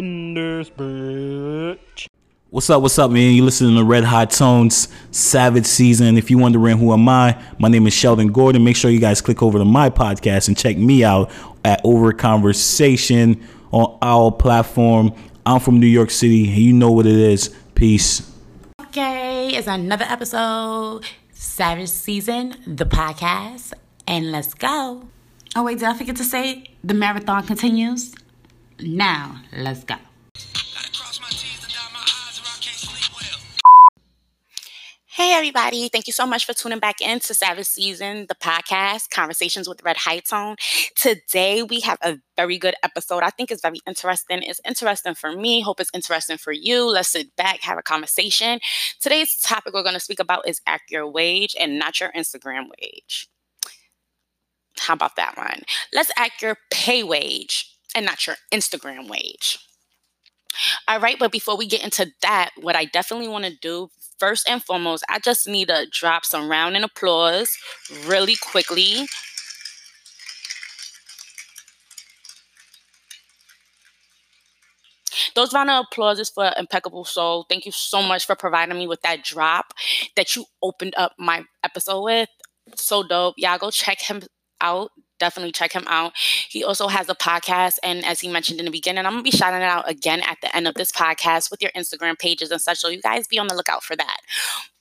in this bitch. What's up, what's up, man? You listening to Red Hot Tones Savage Season. If you're wondering who am I, my name is Sheldon Gordon. Make sure you guys click over to my podcast and check me out at Over Conversation on our platform. I'm from New York City, and you know what it is. Peace. Okay, it's another episode, Savage Season, the podcast, and let's go. Oh, wait, did I forget to say the marathon continues? Now, let's go. Hey, everybody. Thank you so much for tuning back in to Savage Season, the podcast, Conversations with Red High Tone. Today, we have a very good episode. I think it's very interesting. It's interesting for me. Hope it's interesting for you. Let's sit back, have a conversation. Today's topic we're going to speak about is act your wage and not your Instagram wage. How about that one? Let's act your pay wage and not your Instagram wage. All right, but before we get into that, what I definitely want to do first and foremost, I just need to drop some round and applause really quickly. Those round of applause is for Impeccable Soul. Thank you so much for providing me with that drop that you opened up my episode with. So dope. Y'all go check him out definitely check him out. He also has a podcast. And as he mentioned in the beginning, I'm going to be shouting it out again at the end of this podcast with your Instagram pages and such. So you guys be on the lookout for that.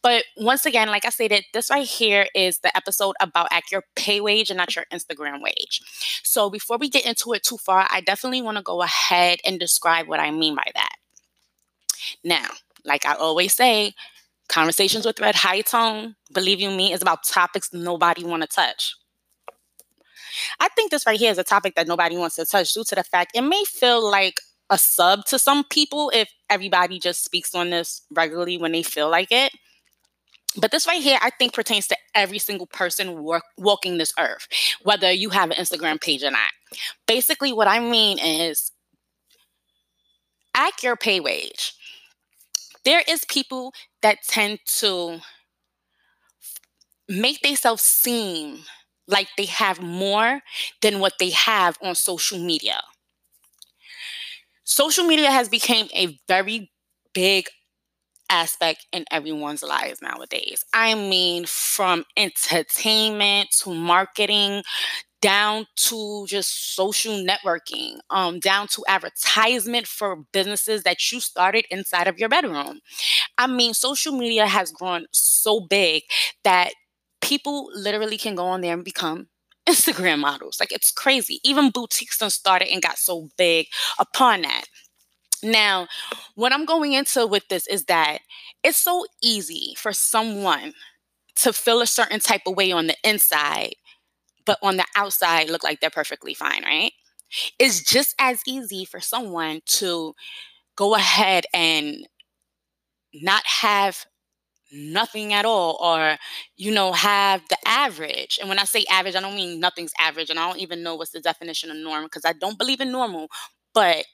But once again, like I stated, this right here is the episode about act your pay wage and not your Instagram wage. So before we get into it too far, I definitely want to go ahead and describe what I mean by that. Now, like I always say, conversations with red high tone, believe you me, is about topics nobody want to touch. I think this right here is a topic that nobody wants to touch due to the fact it may feel like a sub to some people if everybody just speaks on this regularly when they feel like it. But this right here, I think, pertains to every single person work, walking this earth, whether you have an Instagram page or not. Basically, what I mean is at your pay wage. There is people that tend to make themselves seem like they have more than what they have on social media. Social media has become a very big aspect in everyone's lives nowadays. I mean, from entertainment to marketing, down to just social networking, um, down to advertisement for businesses that you started inside of your bedroom. I mean, social media has grown so big that people literally can go on there and become Instagram models. Like it's crazy. Even boutiques done started and got so big upon that. Now, what I'm going into with this is that it's so easy for someone to feel a certain type of way on the inside, but on the outside look like they're perfectly fine, right? It's just as easy for someone to go ahead and not have nothing at all or you know have the average. And when i say average i don't mean nothing's average and i don't even know what's the definition of normal because i don't believe in normal but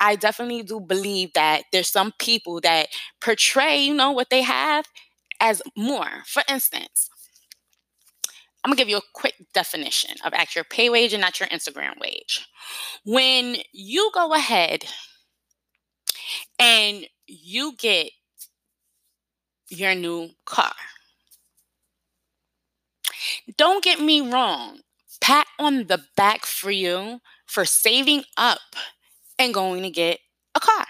i definitely do believe that there's some people that portray you know what they have as more. For instance i'm gonna give you a quick definition of actual pay wage and not your instagram wage. When you go ahead and you get your new car. Don't get me wrong, pat on the back for you for saving up and going to get a car.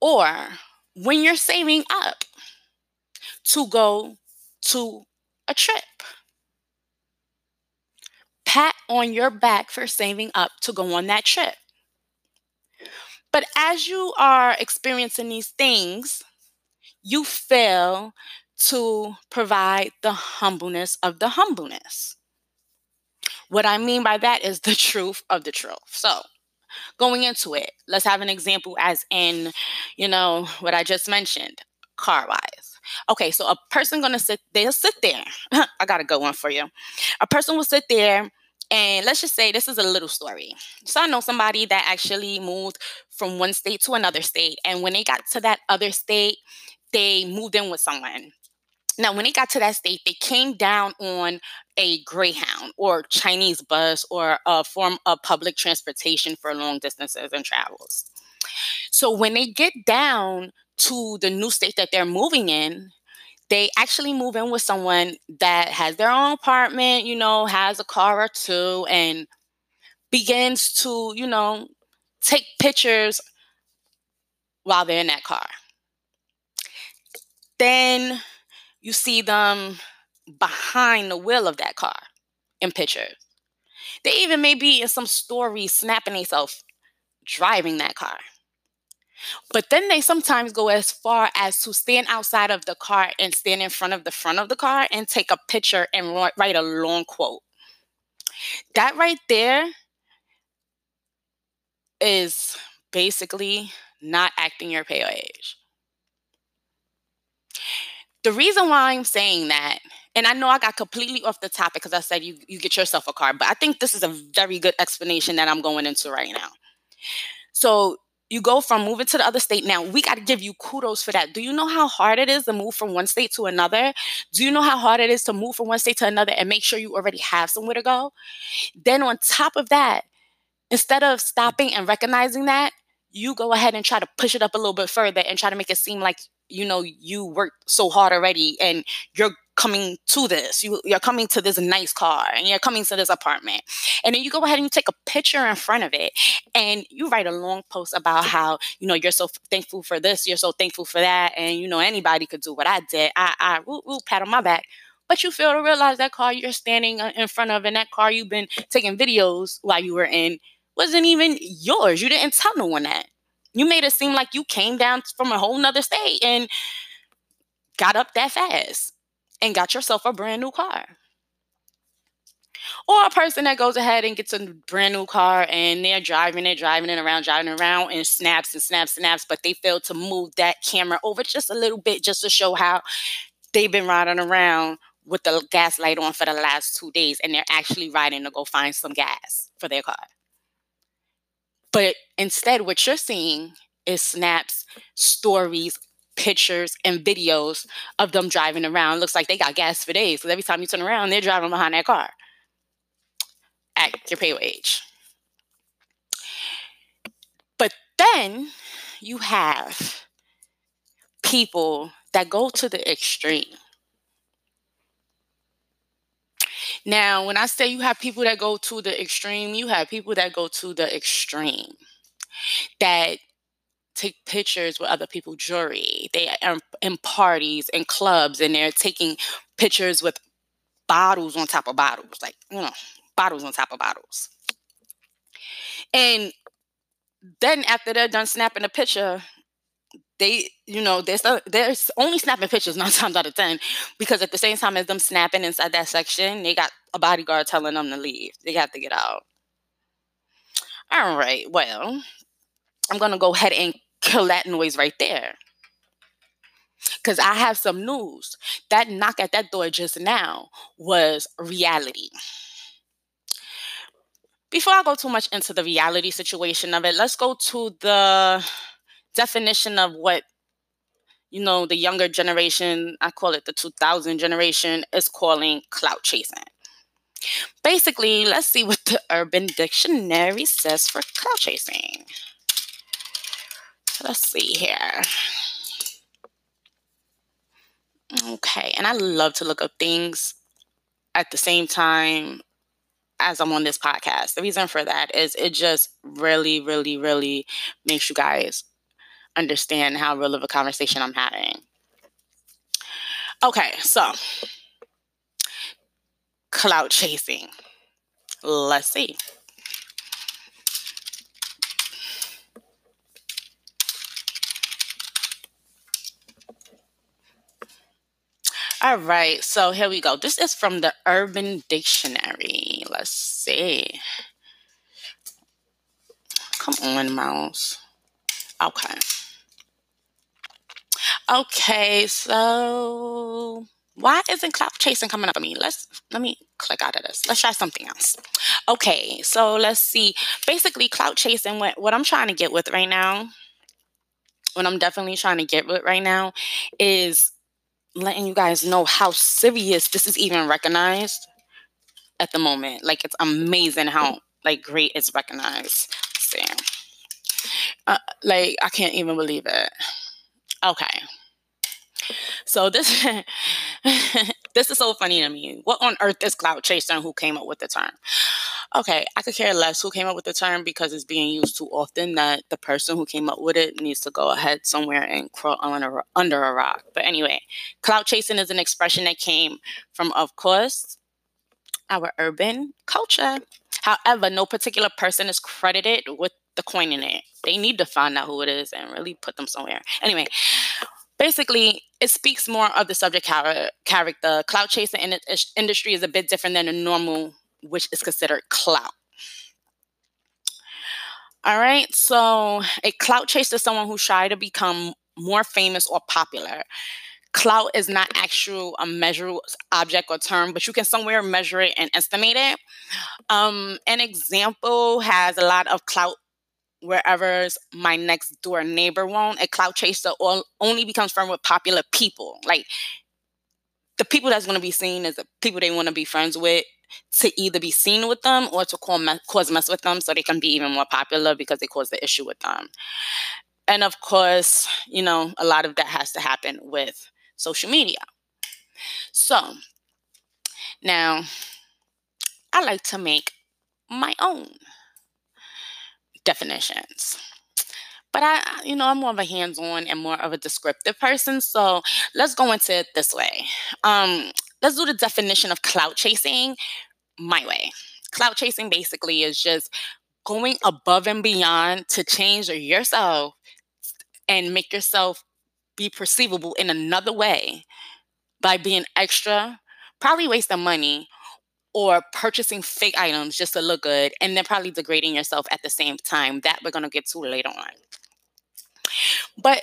Or when you're saving up to go to a trip. Pat on your back for saving up to go on that trip. But as you are experiencing these things, you fail to provide the humbleness of the humbleness. What I mean by that is the truth of the truth. So, going into it, let's have an example as in, you know, what I just mentioned, car wise. Okay, so a person gonna sit, they'll sit there. I got a good one for you. A person will sit there and let's just say this is a little story. So I know somebody that actually moved from one state to another state. And when they got to that other state, they moved in with someone. Now, when they got to that state, they came down on a Greyhound or Chinese bus or a form of public transportation for long distances and travels. So when they get down to the new state that they're moving in, they actually move in with someone that has their own apartment, you know, has a car or two, and begins to, you know, take pictures while they're in that car. Then you see them behind the wheel of that car in pictures. They even may be in some story snapping themselves driving that car. But then they sometimes go as far as to stand outside of the car and stand in front of the front of the car and take a picture and write a long quote. That right there is basically not acting your pale age. The reason why I'm saying that, and I know I got completely off the topic because I said you, you get yourself a car, but I think this is a very good explanation that I'm going into right now. So you go from moving to the other state. Now, we got to give you kudos for that. Do you know how hard it is to move from one state to another? Do you know how hard it is to move from one state to another and make sure you already have somewhere to go? Then, on top of that, instead of stopping and recognizing that, you go ahead and try to push it up a little bit further and try to make it seem like you know you worked so hard already and you're coming to this. You, you're coming to this nice car and you're coming to this apartment. And then you go ahead and you take a picture in front of it and you write a long post about how you know you're so thankful for this you're so thankful for that and you know anybody could do what i did. I i woo, woo, pat on my back. But you fail to realize that car you're standing uh, in front of and that car you've been taking videos while you were in wasn't even yours. You didn't tell no one that. You made it seem like you came down from a whole nother state and got up that fast and got yourself a brand new car. Or a person that goes ahead and gets a brand new car and they're driving it, driving it around, driving it around, and snaps and snaps, and snaps, but they fail to move that camera over just a little bit just to show how they've been riding around with the gas light on for the last two days and they're actually riding to go find some gas for their car. But instead, what you're seeing is snaps, stories, pictures, and videos of them driving around. Looks like they got gas for days. Because every time you turn around, they're driving behind that car at your pay wage. But then you have people that go to the extreme. Now, when I say you have people that go to the extreme, you have people that go to the extreme that take pictures with other people jewelry. They are in parties and clubs and they're taking pictures with bottles on top of bottles, like, you know, bottles on top of bottles. And then after they're done snapping a picture, they, you know, they're, still, they're only snapping pictures nine times out of 10 because at the same time as them snapping inside that section, they got a bodyguard telling them to leave. They have to get out. All right, well, I'm going to go ahead and kill that noise right there. Because I have some news. That knock at that door just now was reality. Before I go too much into the reality situation of it, let's go to the definition of what you know the younger generation i call it the 2000 generation is calling clout chasing basically let's see what the urban dictionary says for clout chasing let's see here okay and i love to look up things at the same time as i'm on this podcast the reason for that is it just really really really makes you guys understand how real of a conversation I'm having. Okay, so clout chasing. Let's see. All right, so here we go. This is from the Urban Dictionary. Let's see. Come on, mouse. Okay. Okay, so why isn't clout chasing coming up for me? Let's let me click out of this. Let's try something else. Okay, so let's see. Basically, clout chasing. What what I'm trying to get with right now, what I'm definitely trying to get with right now, is letting you guys know how serious this is even recognized at the moment. Like it's amazing how like great it's recognized. Sam. Uh, like I can't even believe it. Okay. So this this is so funny to me. What on earth is clout chasing? Who came up with the term? Okay, I could care less who came up with the term because it's being used too often that the person who came up with it needs to go ahead somewhere and crawl under, under a rock. But anyway, clout chasing is an expression that came from, of course, our urban culture. However, no particular person is credited with the coin in it. They need to find out who it is and really put them somewhere. Anyway, basically, it speaks more of the subject character. Clout chasing in industry is a bit different than a normal, which is considered clout. All right, so a clout chaser is someone who's trying to become more famous or popular. Clout is not actual a measurable object or term, but you can somewhere measure it and estimate it. Um, an example has a lot of clout wherever's my next door neighbor won't. A clout chaser only becomes friends with popular people. Like the people that's going to be seen as the people they want to be friends with to either be seen with them or to me- cause mess with them so they can be even more popular because they cause the issue with them. And of course, you know, a lot of that has to happen with social media. So now I like to make my own definitions. But I, you know, I'm more of a hands-on and more of a descriptive person. So let's go into it this way. Um, let's do the definition of clout chasing my way. Clout chasing basically is just going above and beyond to change yourself and make yourself be perceivable in another way by being extra, probably wasting money, or purchasing fake items just to look good and then probably degrading yourself at the same time. That we're going to get to later on. But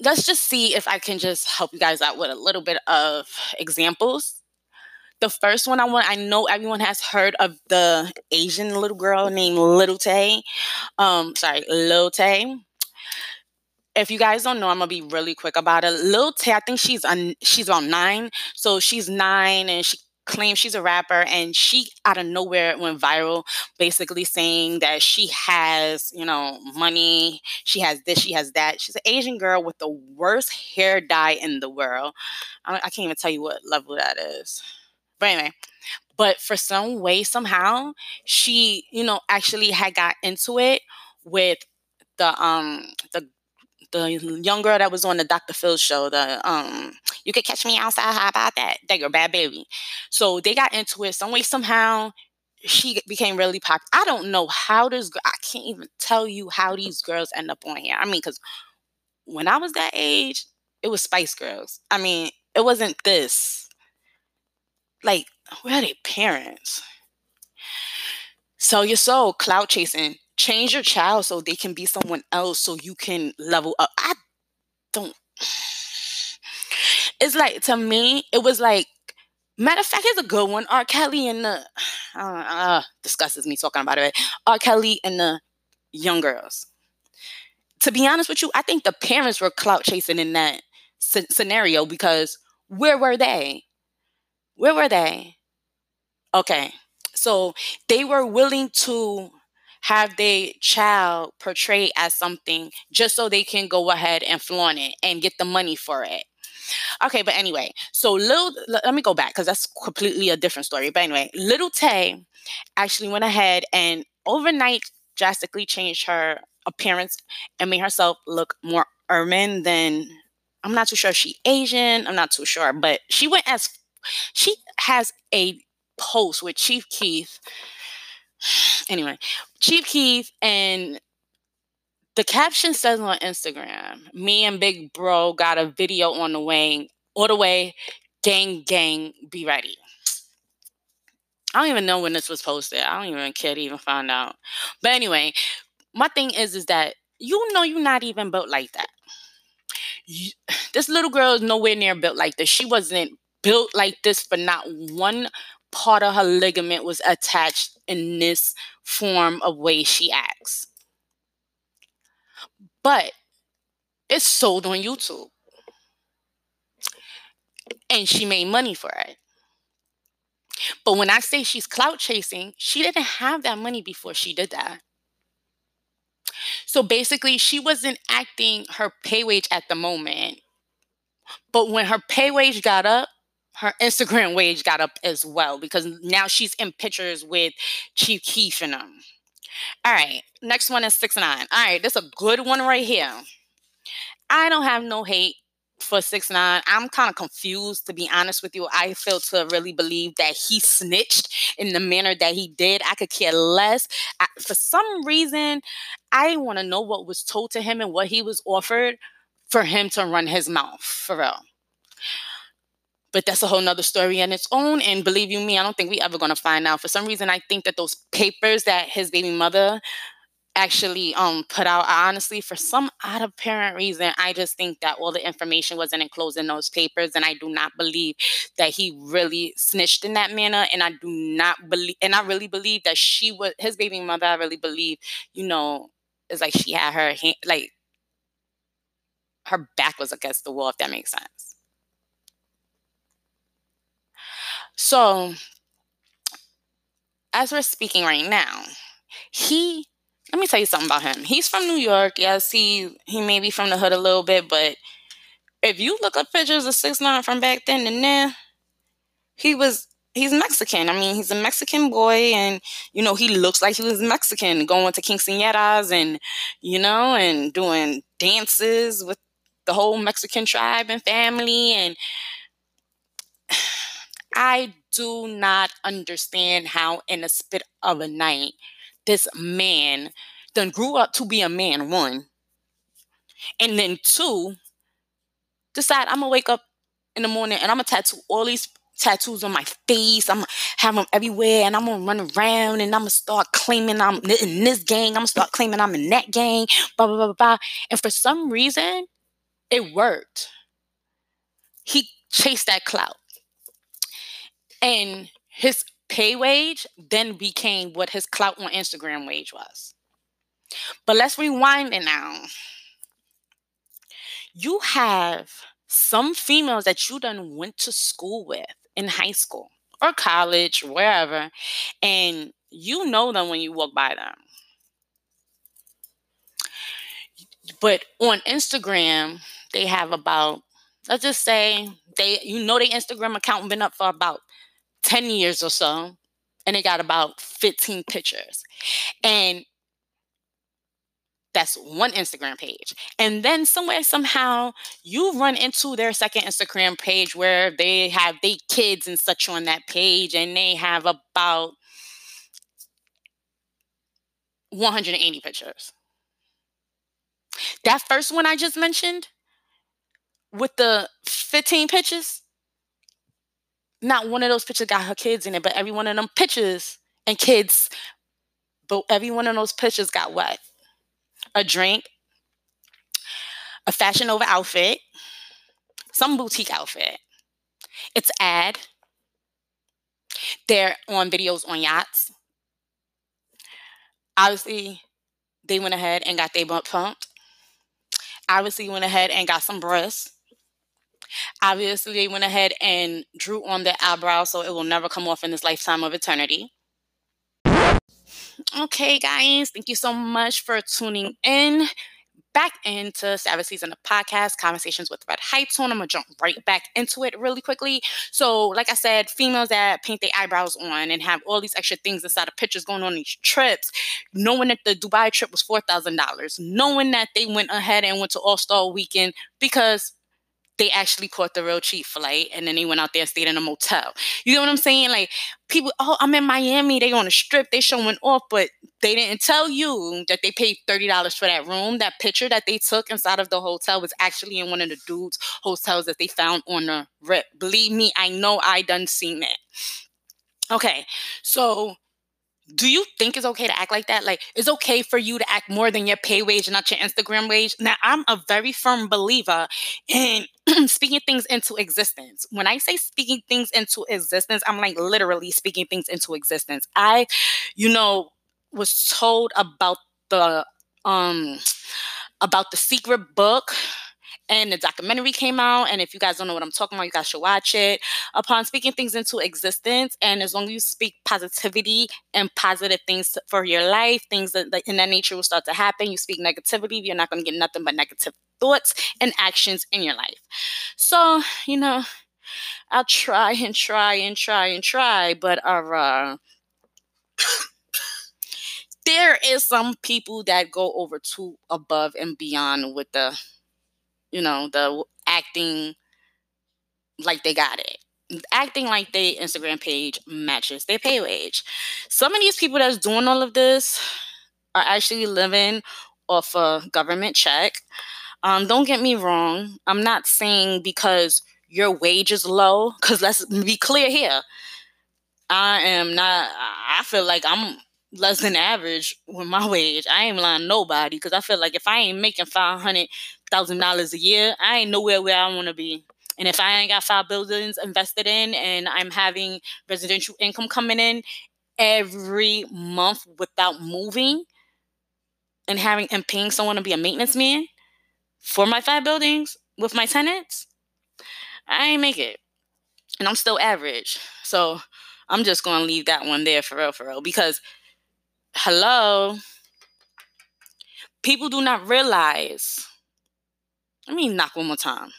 let's just see if I can just help you guys out with a little bit of examples. The first one I want, I know everyone has heard of the Asian little girl named Little Tay. Um, sorry, Lil Tay. If you guys don't know, I'm gonna be really quick about it. Lil Tay, I think she's on, she's about nine, so she's nine, and she claims she's a rapper and she out of nowhere went viral basically saying that she has you know money she has this she has that. She's an asian girl with the worst hair dye in the world. I, I can't even tell you what level that is. But anyway but for some way somehow she you know actually had got into it with the um the the young girl that was on the Dr. Phil show, the um, you could catch me outside. How about that? That girl, Bhad Bhabie. So they got into it some way, somehow. She became really popular. I don't know how this. I can't even tell you how these girls end up on here. I mean, because when I was that age, it was Spice Girls. I mean, it wasn't this. Like, where are their parents? Sell your soul, clout chasing change your child so they can be someone else so you can level up. I don't. It's like to me, it was like matter of fact, it's a good one. R. Kelly and the uh, uh, disgustes me talking about it. R. Kelly and the young girls. To be honest with you, I think the parents were clout chasing in that c- scenario because where were they? Where were they? Okay, so they were willing to have their child portrayed as something just so they can go ahead and flaunt it and get the money for it. Okay, but anyway, so little let me go back because that's completely a different story. But anyway, little Tay actually went ahead and overnight drastically changed her appearance and made herself look more urban than I'm not too sure she Asian. I'm not too sure, but she went as she has a post with Chief Keef anyway, Chief Keef and the caption says on Instagram, me and Big Bro got a video on the way, all the way, gang, gang, be ready. I don't even know when this was posted. I don't even care to even find out. But anyway, my thing is, is that you know you're not even built like that. You, this little girl is nowhere near built like this. She wasn't built like this for not one part of her ligament was attached in this form of way she acts. But it's sold on YouTube. and she made money for it. But when I say she's clout chasing, she didn't have that money before she did that. So basically, she wasn't acting her pay wage at the moment. But when her pay wage got up, her Instagram wage got up as well because now she's in pictures with Chief Keef and them. All right, next one is six nine. All right, this is a good one right here. I don't have no hate for six nine. I'm kind of confused to be honest with you. I feel to really believe that he snitched in the manner that he did. I could care less. I, for some reason, I want to know what was told to him and what he was offered for him to run his mouth for real. But that's a whole nother story in its own. And believe you me, I don't think we ever gonna find out. For some reason, I think that those papers that his baby mother actually um put out honestly for some odd apparent reason i just think that all the information wasn't enclosed in those papers and i do not believe that he really snitched in that manner and i do not believe and i really believe that she was his baby mother i really believe you know it's like she had her hand like her back was against the wall if that makes sense so as we're speaking right now he let me tell you something about him. He's from New York. Yes, he he may be from the hood a little bit, but if you look up pictures of six nine from back then and then, he was he's Mexican. I mean, he's a Mexican boy, and you know he looks like he was Mexican, going to quinceañeras and you know and doing dances with the whole Mexican tribe and family. And I do not understand how in a spit of a night this man then grew up to be a man, one. And then two, decide I'm gonna wake up in the morning and I'm gonna tattoo all these tattoos on my face. I'm gonna have them everywhere and I'm gonna run around and I'm gonna start claiming I'm in this gang. I'm gonna start claiming I'm in that gang, blah, blah, blah, blah. And for some reason, it worked. He chased that clout. And his pay wage then became what his clout on Instagram wage was. But let's rewind it now. You have some females that you done went to school with in high school or college, wherever, and you know them when you walk by them. But on Instagram, they have about, let's just say they you know their Instagram account been up for about 10 years or so, and they got about 15 pictures. And that's one Instagram page. And then somewhere, somehow, you run into their second Instagram page where they have their kids and such on that page, and they have about 180 pictures. That first one I just mentioned with the 15 pictures, not one of those pictures got her kids in it, but every one of them pictures and kids, but every one of those pictures got what? A drink, a fashion over outfit, some boutique outfit. It's ad. They're on videos on yachts. Obviously, they went ahead and got their butt pumped. Obviously, went ahead and got some breasts. Obviously, they went ahead and drew on their eyebrow so it will never come off in this lifetime of eternity. Okay, guys, thank you so much for tuning in. Back into Savage Season of Podcast, Conversations with Red High Tone. I'm gonna jump right back into it really quickly. So, like I said, females that paint their eyebrows on and have all these extra things inside of pictures going on these trips, knowing that the Dubai trip was $4,000, knowing that they went ahead and went to All Star Weekend because they actually caught the real cheap flight and then they went out there and stayed in a motel. You know what I'm saying? Like people, oh, I'm in Miami, they on a strip, they showing off, but they didn't tell you that they paid $30 for that room. That picture that they took inside of the hotel was actually in one of the dudes' hotels that they found on the rip. Believe me, I know I done seen that. Okay, so do you think it's okay to act like that? Like, it's okay for you to act more than your pay wage, not your Instagram wage. Now, I'm a very firm believer in speaking things into existence. When I say speaking things into existence, I'm like literally speaking things into existence. I, you know, was told about the um about the secret book and the documentary came out. And if you guys don't know what I'm talking about, you guys should watch it. Upon speaking things into existence, and as long as you speak positivity and positive things for your life, things that, that in that nature will start to happen. You speak negativity, you're not going to get nothing but negative thoughts and actions in your life. So, you know, I'll try and try and try and try, but uh, there is some people that go over too above and beyond with the you know, the acting like they got it. Acting like their Instagram page matches their pay wage. Some of these people that's doing all of this are actually living off a government check. Um, don't get me wrong. I'm not saying because your wage is low, because let's be clear here. I am not, I feel like I'm less than average with my wage. I ain't lying nobody because I feel like if I ain't making five hundred thousand dollars a year, I ain't nowhere where I want to be. And if I ain't got five buildings invested in and I'm having residential income coming in every month without moving and having and paying someone to be a maintenance man for my five buildings with my tenants, I ain't make it. And I'm still average. So I'm just gonna leave that one there for real, for real. Because hello, people do not realize let me knock one more time.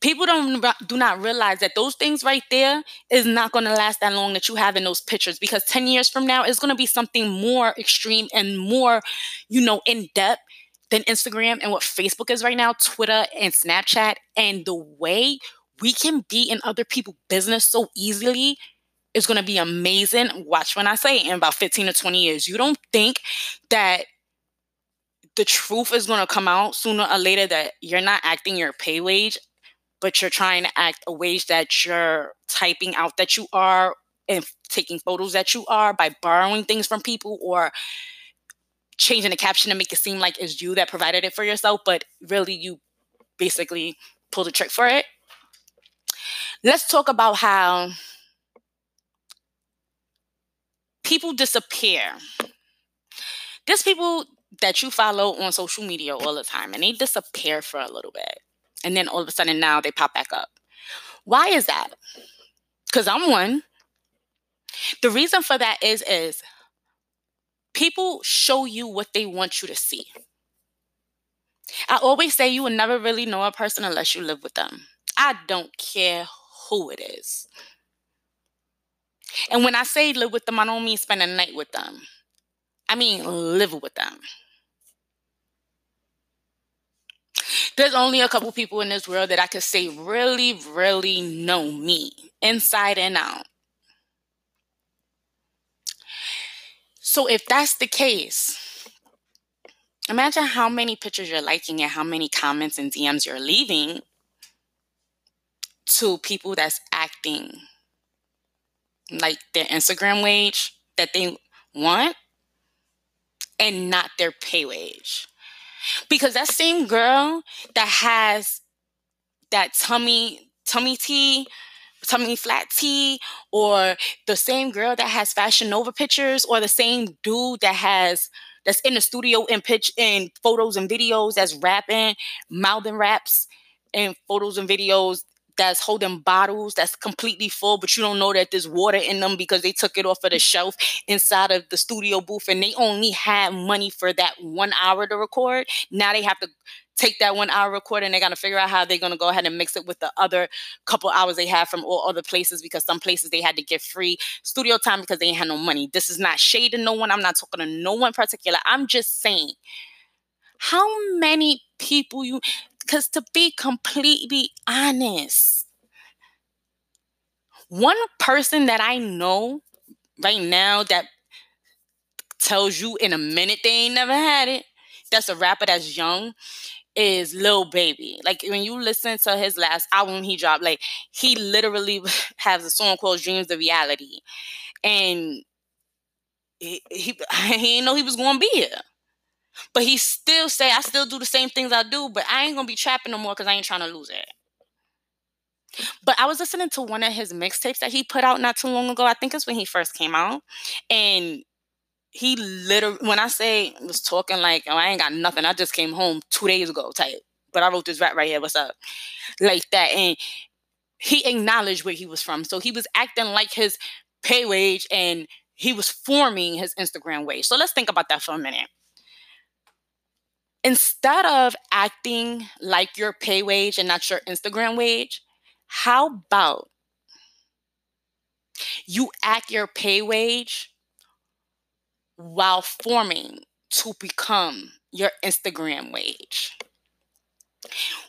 People don't do not realize that those things right there is not going to last that long that you have in those pictures because 10 years from now it's going to be something more extreme and more, you know, in depth than Instagram and what Facebook is right now, Twitter and Snapchat and the way we can be in other people's business so easily is going to be amazing. Watch when I say in about 15 or 20 years. You don't think that the truth is going to come out sooner or later that you're not acting your pay wage, but you're trying to act a wage that you're typing out that you are and taking photos that you are by borrowing things from people or changing the caption to make it seem like it's you that provided it for yourself, but really you basically pulled a trick for it. Let's talk about how people disappear. There's people that you follow on social media all the time and they disappear for a little bit. And then all of a sudden now they pop back up. Why is that? Because I'm one. The reason for that is is people show you what they want you to see. I always say you will never really know a person unless you live with them. I don't care who it is. And when I say live with them, I don't mean spend a night with them. I mean live with them. There's only a couple people in this world that I could say really, really know me inside and out. So if that's the case, imagine how many pictures you're liking and how many comments and DMs you're leaving to people that's acting like their Instagram wage that they want and not their pay wage. Because that same girl that has that tummy tummy tea, tummy flat tea, or the same girl that has fashion nova pictures, or the same dude that has that's in the studio and pitch in photos and videos that's rapping, mouthing raps and photos and videos that's holding bottles that's completely full, but you don't know that there's water in them because they took it off of the shelf inside of the studio booth and they only had money for that one hour to record. Now they have to take that one hour record and they got to figure out how they're to go ahead and mix it with the other couple hours they have from all other places because some places they had to get free studio time because they ain't had no money. This is not shade to no one. I'm not talking to no one particular. I'm just saying how many people you because to be completely honest, one person that I know right now that tells you in a minute they ain't never had it, that's a rapper that's young, is Lil Baby. Like when you listen to his last album he dropped, like he literally has a song called Dreams of Reality. And he, he, he didn't know he was going to be here. But he still say, I still do the same things I do, but I ain't gonna be trapping no more because I ain't trying to lose it. But I was listening to one of his mixtapes that he put out not too long ago. I think it's when he first came out. And he literally, when I say was talking like, oh, I ain't got nothing, I just came home two days ago type but I wrote this rap right here. What's up? Like that. And he acknowledged where he was from. So he was acting like his pay wage and he was forming his Instagram wage. So let's think about that for a minute. Instead of acting like your pay wage and not your Instagram wage, how about you act your pay wage while forming to become your Instagram wage?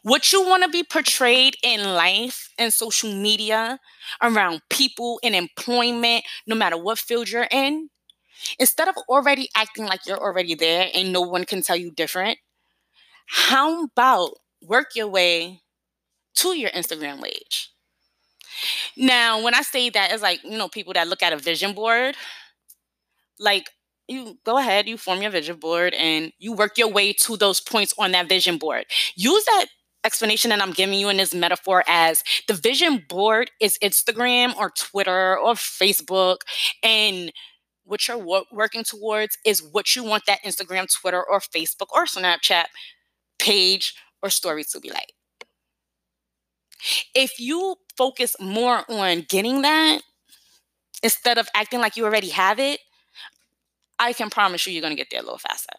What you want to be portrayed in life and social media around people and employment, no matter what field you're in, instead of already acting like you're already there and no one can tell you different, how about work your way to your Instagram wage? Now, when I say that, it's like, you know, people that look at a vision board, like you go ahead, you form your vision board and you work your way to those points on that vision board. Use that explanation that I'm giving you in this metaphor as the vision board is Instagram or Twitter or Facebook. And what you're wo- working towards is what you want that Instagram, Twitter, or Facebook or Snapchat page or story to be like. If you focus more on getting that instead of acting like you already have it, I can promise you you're going to get there a little faster.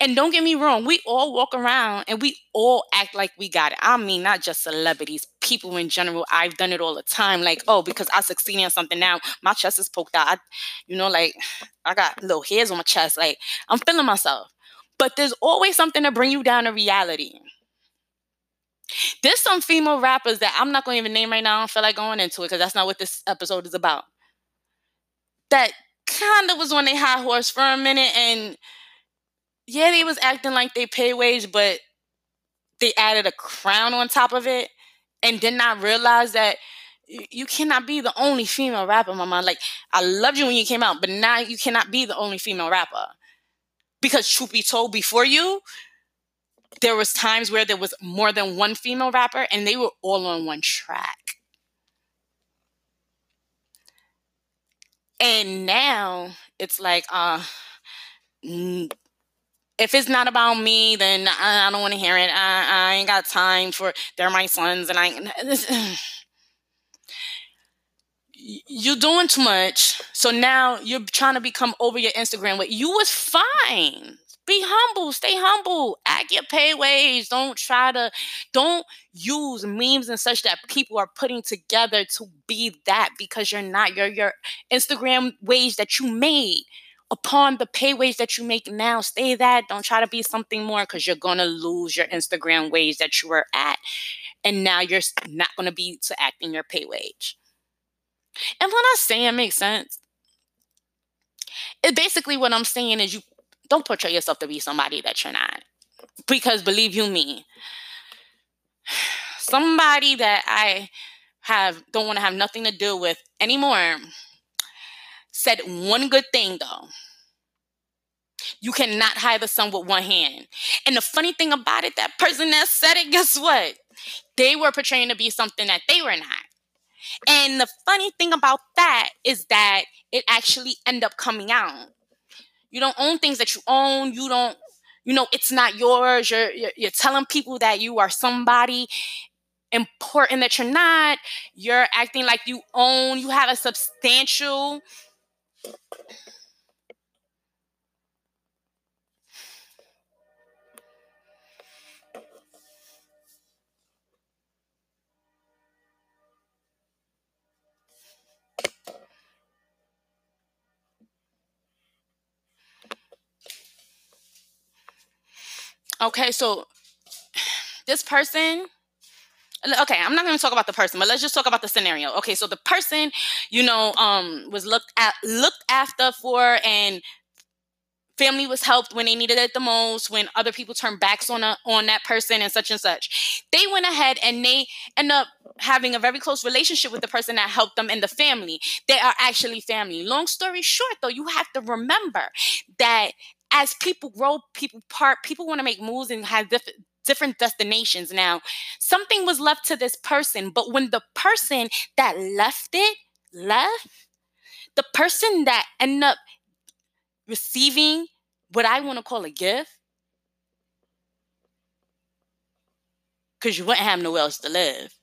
And don't get me wrong, we all walk around and we all act like we got it. I mean, not just celebrities, people in general. I've done it all the time. Like, oh, because I succeeded in something now, my chest is poked out. I, you know, like I got little hairs on my chest. Like, I'm feeling myself. But there's always something to bring you down to reality. There's some female rappers that I'm not going to even name right now. I don't feel like going into it because that's not what this episode is about. That kind of was on their high horse for a minute and yeah, they was acting like they pay wage, but they added a crown on top of it and did not realize that you cannot be the only female rapper, My mama. Like, I loved you when you came out, but now you cannot be the only female rapper. Because truth be told, before you, there was times where there was more than one female rapper and they were all on one track. And now it's like, uh, if it's not about me, then I, I don't want to hear it. I, I, ain't got time for. They're my sons, and I. you're doing too much. So now you're trying to become over your Instagram. What you was fine. Be humble. Stay humble. Act your pay wage. Don't try to. Don't use memes and such that people are putting together to be that because you're not. You're your Instagram wage that you made upon the pay wage that you make now, stay that. Don't try to be something more because you're going to lose your Instagram wage that you were at. And now you're not going to be to acting your pay wage. And when I say it makes sense, it basically what I'm saying is you don't portray yourself to be somebody that you're not. Because believe you me, somebody that I have don't want to have nothing to do with anymore said one good thing though. You cannot hide the sun with one hand. And the funny thing about it, that person that said it, guess what? They were portraying to be something that they were not. And the funny thing about that is that it actually end up coming out. You don't own things that you own. You don't, you know, it's not yours. You're, you're, you're telling people that you are somebody important that you're not. You're acting like you own. You have a substantial Okay, so this person okay i'm not going to talk about the person but let's just talk about the scenario. Okay so the person you know um was looked at looked after for and family was helped when they needed it the most when other people turned backs on a, on that person and such and such. They went ahead and they end up having a very close relationship with the person that helped them in the family. They are actually family. Long story short though you have to remember that as people grow people part people want to make moves and have different different destinations. Now, something was left to this person, but when the person that left it left, the person that ended up receiving what I want to call a gift, because you wouldn't have nowhere else to live.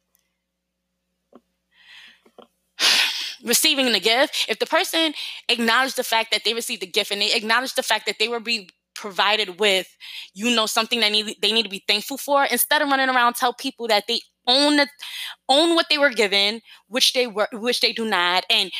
Receiving the gift, if the person acknowledged the fact that they received the gift and they acknowledged the fact that they were being provided with, you know, something that need, they need to be thankful for, instead of running around tell people that they own the, own what they were given, which they were, which they do not, and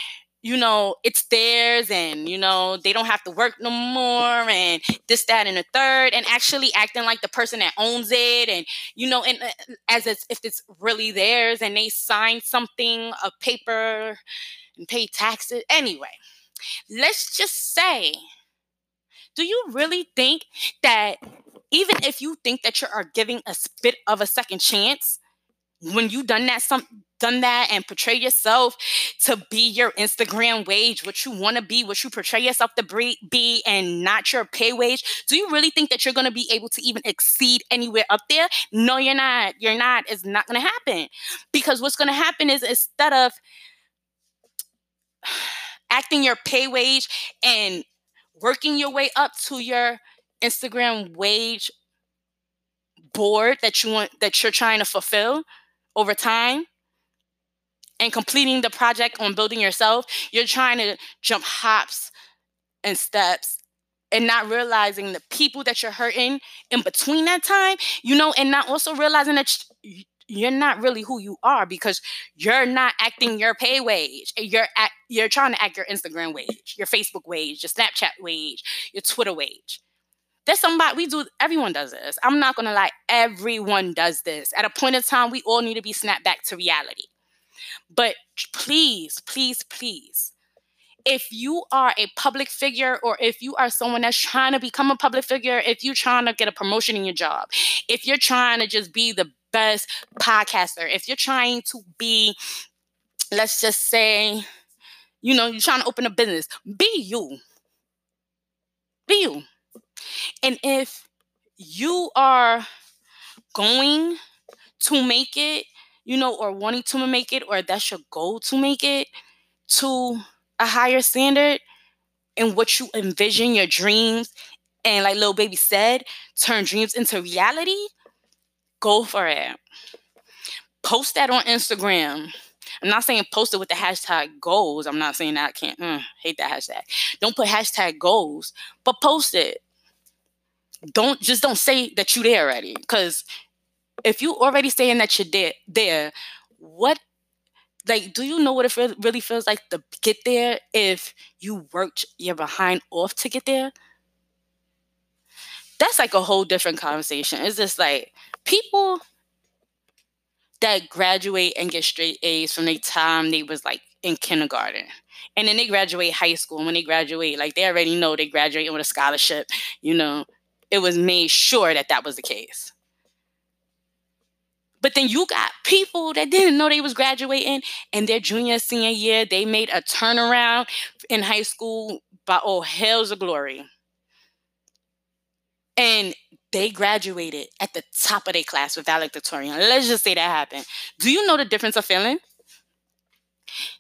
you know, it's theirs and, you know, they don't have to work no more and this, that, and the third, and actually acting like the person that owns it and, you know, and uh, as if it's really theirs and they sign something, a paper, and pay taxes. Anyway, let's just say, do you really think that even if you think that you are giving a bit of a second chance, when you done that some done that and portray yourself to be your Instagram wage, what you want to be, what you portray yourself to be, and not your pay wage, do you really think that you're going to be able to even exceed anywhere up there? No, you're not. You're not. It's not going to happen. Because what's going to happen is instead of acting your pay wage and working your way up to your Instagram wage board that you want that you're trying to fulfill over time and completing the project on building yourself, you're trying to jump hops and steps and not realizing the people that you're hurting in between that time, you know, and not also realizing that you're not really who you are because you're not acting your pay wage. You're at, you're trying to act your Instagram wage, your Facebook wage, your Snapchat wage, your Twitter wage. There's somebody we do. Everyone does this. I'm not gonna lie. Everyone does this. At a point in time, we all need to be snapped back to reality. But please, please, please, if you are a public figure or if you are someone that's trying to become a public figure, if you're trying to get a promotion in your job, if you're trying to just be the best podcaster, if you're trying to be, let's just say, you know, you're trying to open a business, be you. Be you. And if you are going to make it you know, or wanting to make it, or that's your goal to make it to a higher standard and what you envision your dreams and like Lil Baby said turn dreams into reality go for it. Post that on instagram. I'm not saying post it with the hashtag goals. I'm not saying that i can't mm, hate that hashtag. Don't put hashtag goals but post it. Don't just don't say that you're there already because if you already saying that you're there, there, what like do you know what it really feels like to get there if you worked your behind off to get there? That's like a whole different conversation. It's just like people that graduate and get straight A's from the time they was like in kindergarten. And then they graduate high school. And when they graduate, like they already know they're graduating with a scholarship, you know, it was made sure that that was the case. But then you got people that didn't know they was graduating and their junior senior year, they made a turnaround in high school by oh hell's a glory. And they graduated at the top of their class with valedictorian. Let's just say that happened. Do you know the difference of feeling?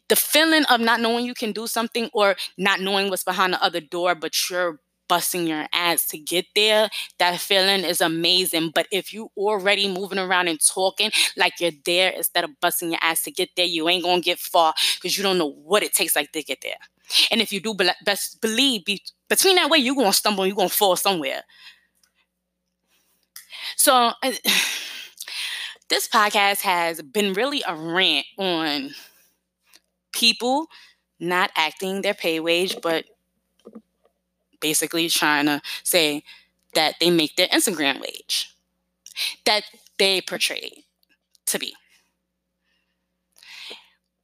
The feeling of not knowing you can do something or not knowing what's behind the other door, but you're busting your ass to get there, that feeling is amazing. But if you already moving around and talking like you're there instead of busting your ass to get there, you ain't gonna get far because you don't know what it takes like to get there. And if you do be- best believe be- between that way, you're gonna stumble, you're gonna fall somewhere. So this podcast has been really a rant on people not acting their pay wage, but basically trying to say that they make their Instagram wage that they portray to be.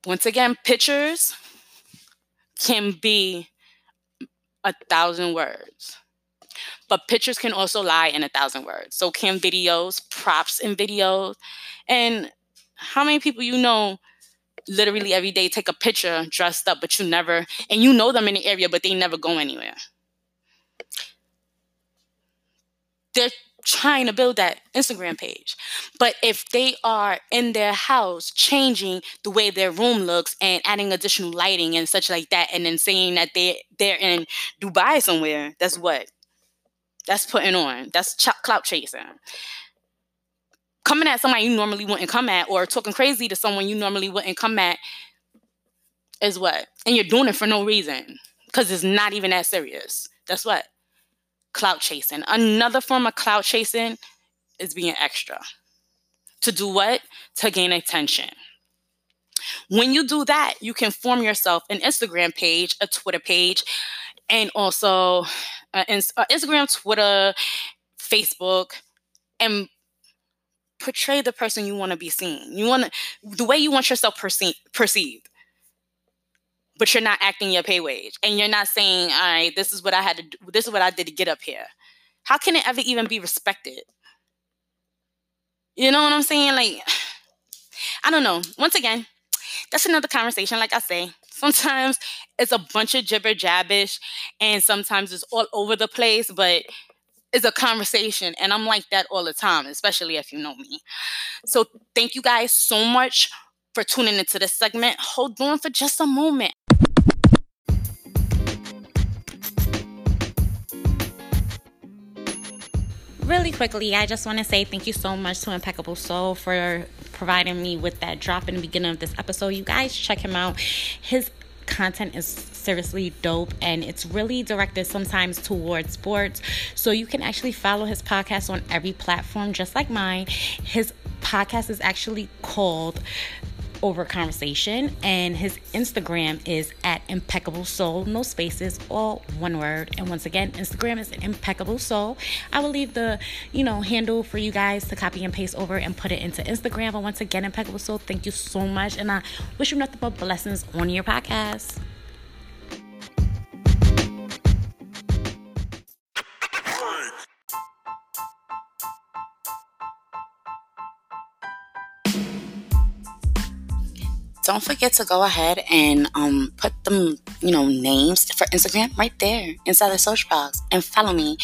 Once again, pictures can be a thousand words, but pictures can also lie in a thousand words. So can videos, props in videos. And how many people you know literally every day take a picture dressed up, but you never, and you know them in the area, but they never go anywhere? they're trying to build that Instagram page. But if they are in their house changing the way their room looks and adding additional lighting and such like that, and then saying that they they're in Dubai somewhere, that's what. That's putting on. That's ch- clout chasing. coming at somebody you normally wouldn't come at or talking crazy to someone you normally wouldn't come at is what? And you're doing it for no reason because it's not even that serious. That's what? Clout chasing. Another form of clout chasing is being extra. To do what? To gain attention. When you do that, you can form yourself an Instagram page, a Twitter page, and also uh, Instagram, Twitter, Facebook, and portray the person you want to be seen. You want the way you want yourself perce- perceived. But you're not acting your pay wage, and you're not saying, "All right, this is what I had to. do. This is what I did to get up here." How can it ever even be respected? You know what I'm saying? Like, I don't know. Once again, that's another conversation. Like I say, sometimes it's a bunch of jibber jabbish, and sometimes it's all over the place. But it's a conversation and i'm like that all the time especially if you know me so thank you guys so much for tuning into this segment hold on for just a moment really quickly, I just want to say thank you so much to Impeccable Soul for providing me with that drop in the beginning of this episode. You guys check him out. His content is seriously dope and it's really directed sometimes towards sports. So you can actually follow his podcast on every platform, just like mine. His podcast is actually called over conversation and his instagram is at impeccable soul. No spaces all one word. And once again instagram is impeccable soul. I will leave the you know handle for you guys to copy and paste over and put it into instagram. But once again impeccable soul thank you so much. And i wish you nothing but blessings on your podcast don't forget to go ahead and um, put them, you know, names for Instagram right there inside the search box and follow me.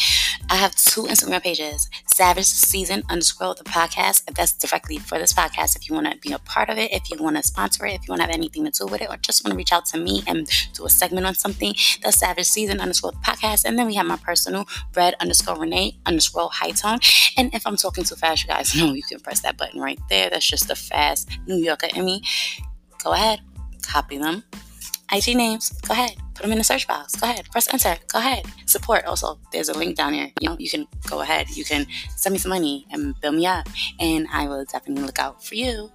I have two Instagram pages, Savage Season underscore the podcast. That's directly for this podcast, if you want to be a part of it, if you want to sponsor it, if you want to have anything to do with it, or just want to reach out to me and do a segment on something, that's Savage Season underscore the podcast. And then we have my personal, Red underscore Renee underscore High Tone. And if I'm talking too fast, you guys know you can press that button right there. That's just the fast New Yorker in me go ahead, copy them. IG names, go ahead, put them in the search box. Go ahead, press enter. Go ahead. Support also. There's a link down here. You know, you can go ahead. You can send me some money and build me up, and I will definitely look out for you.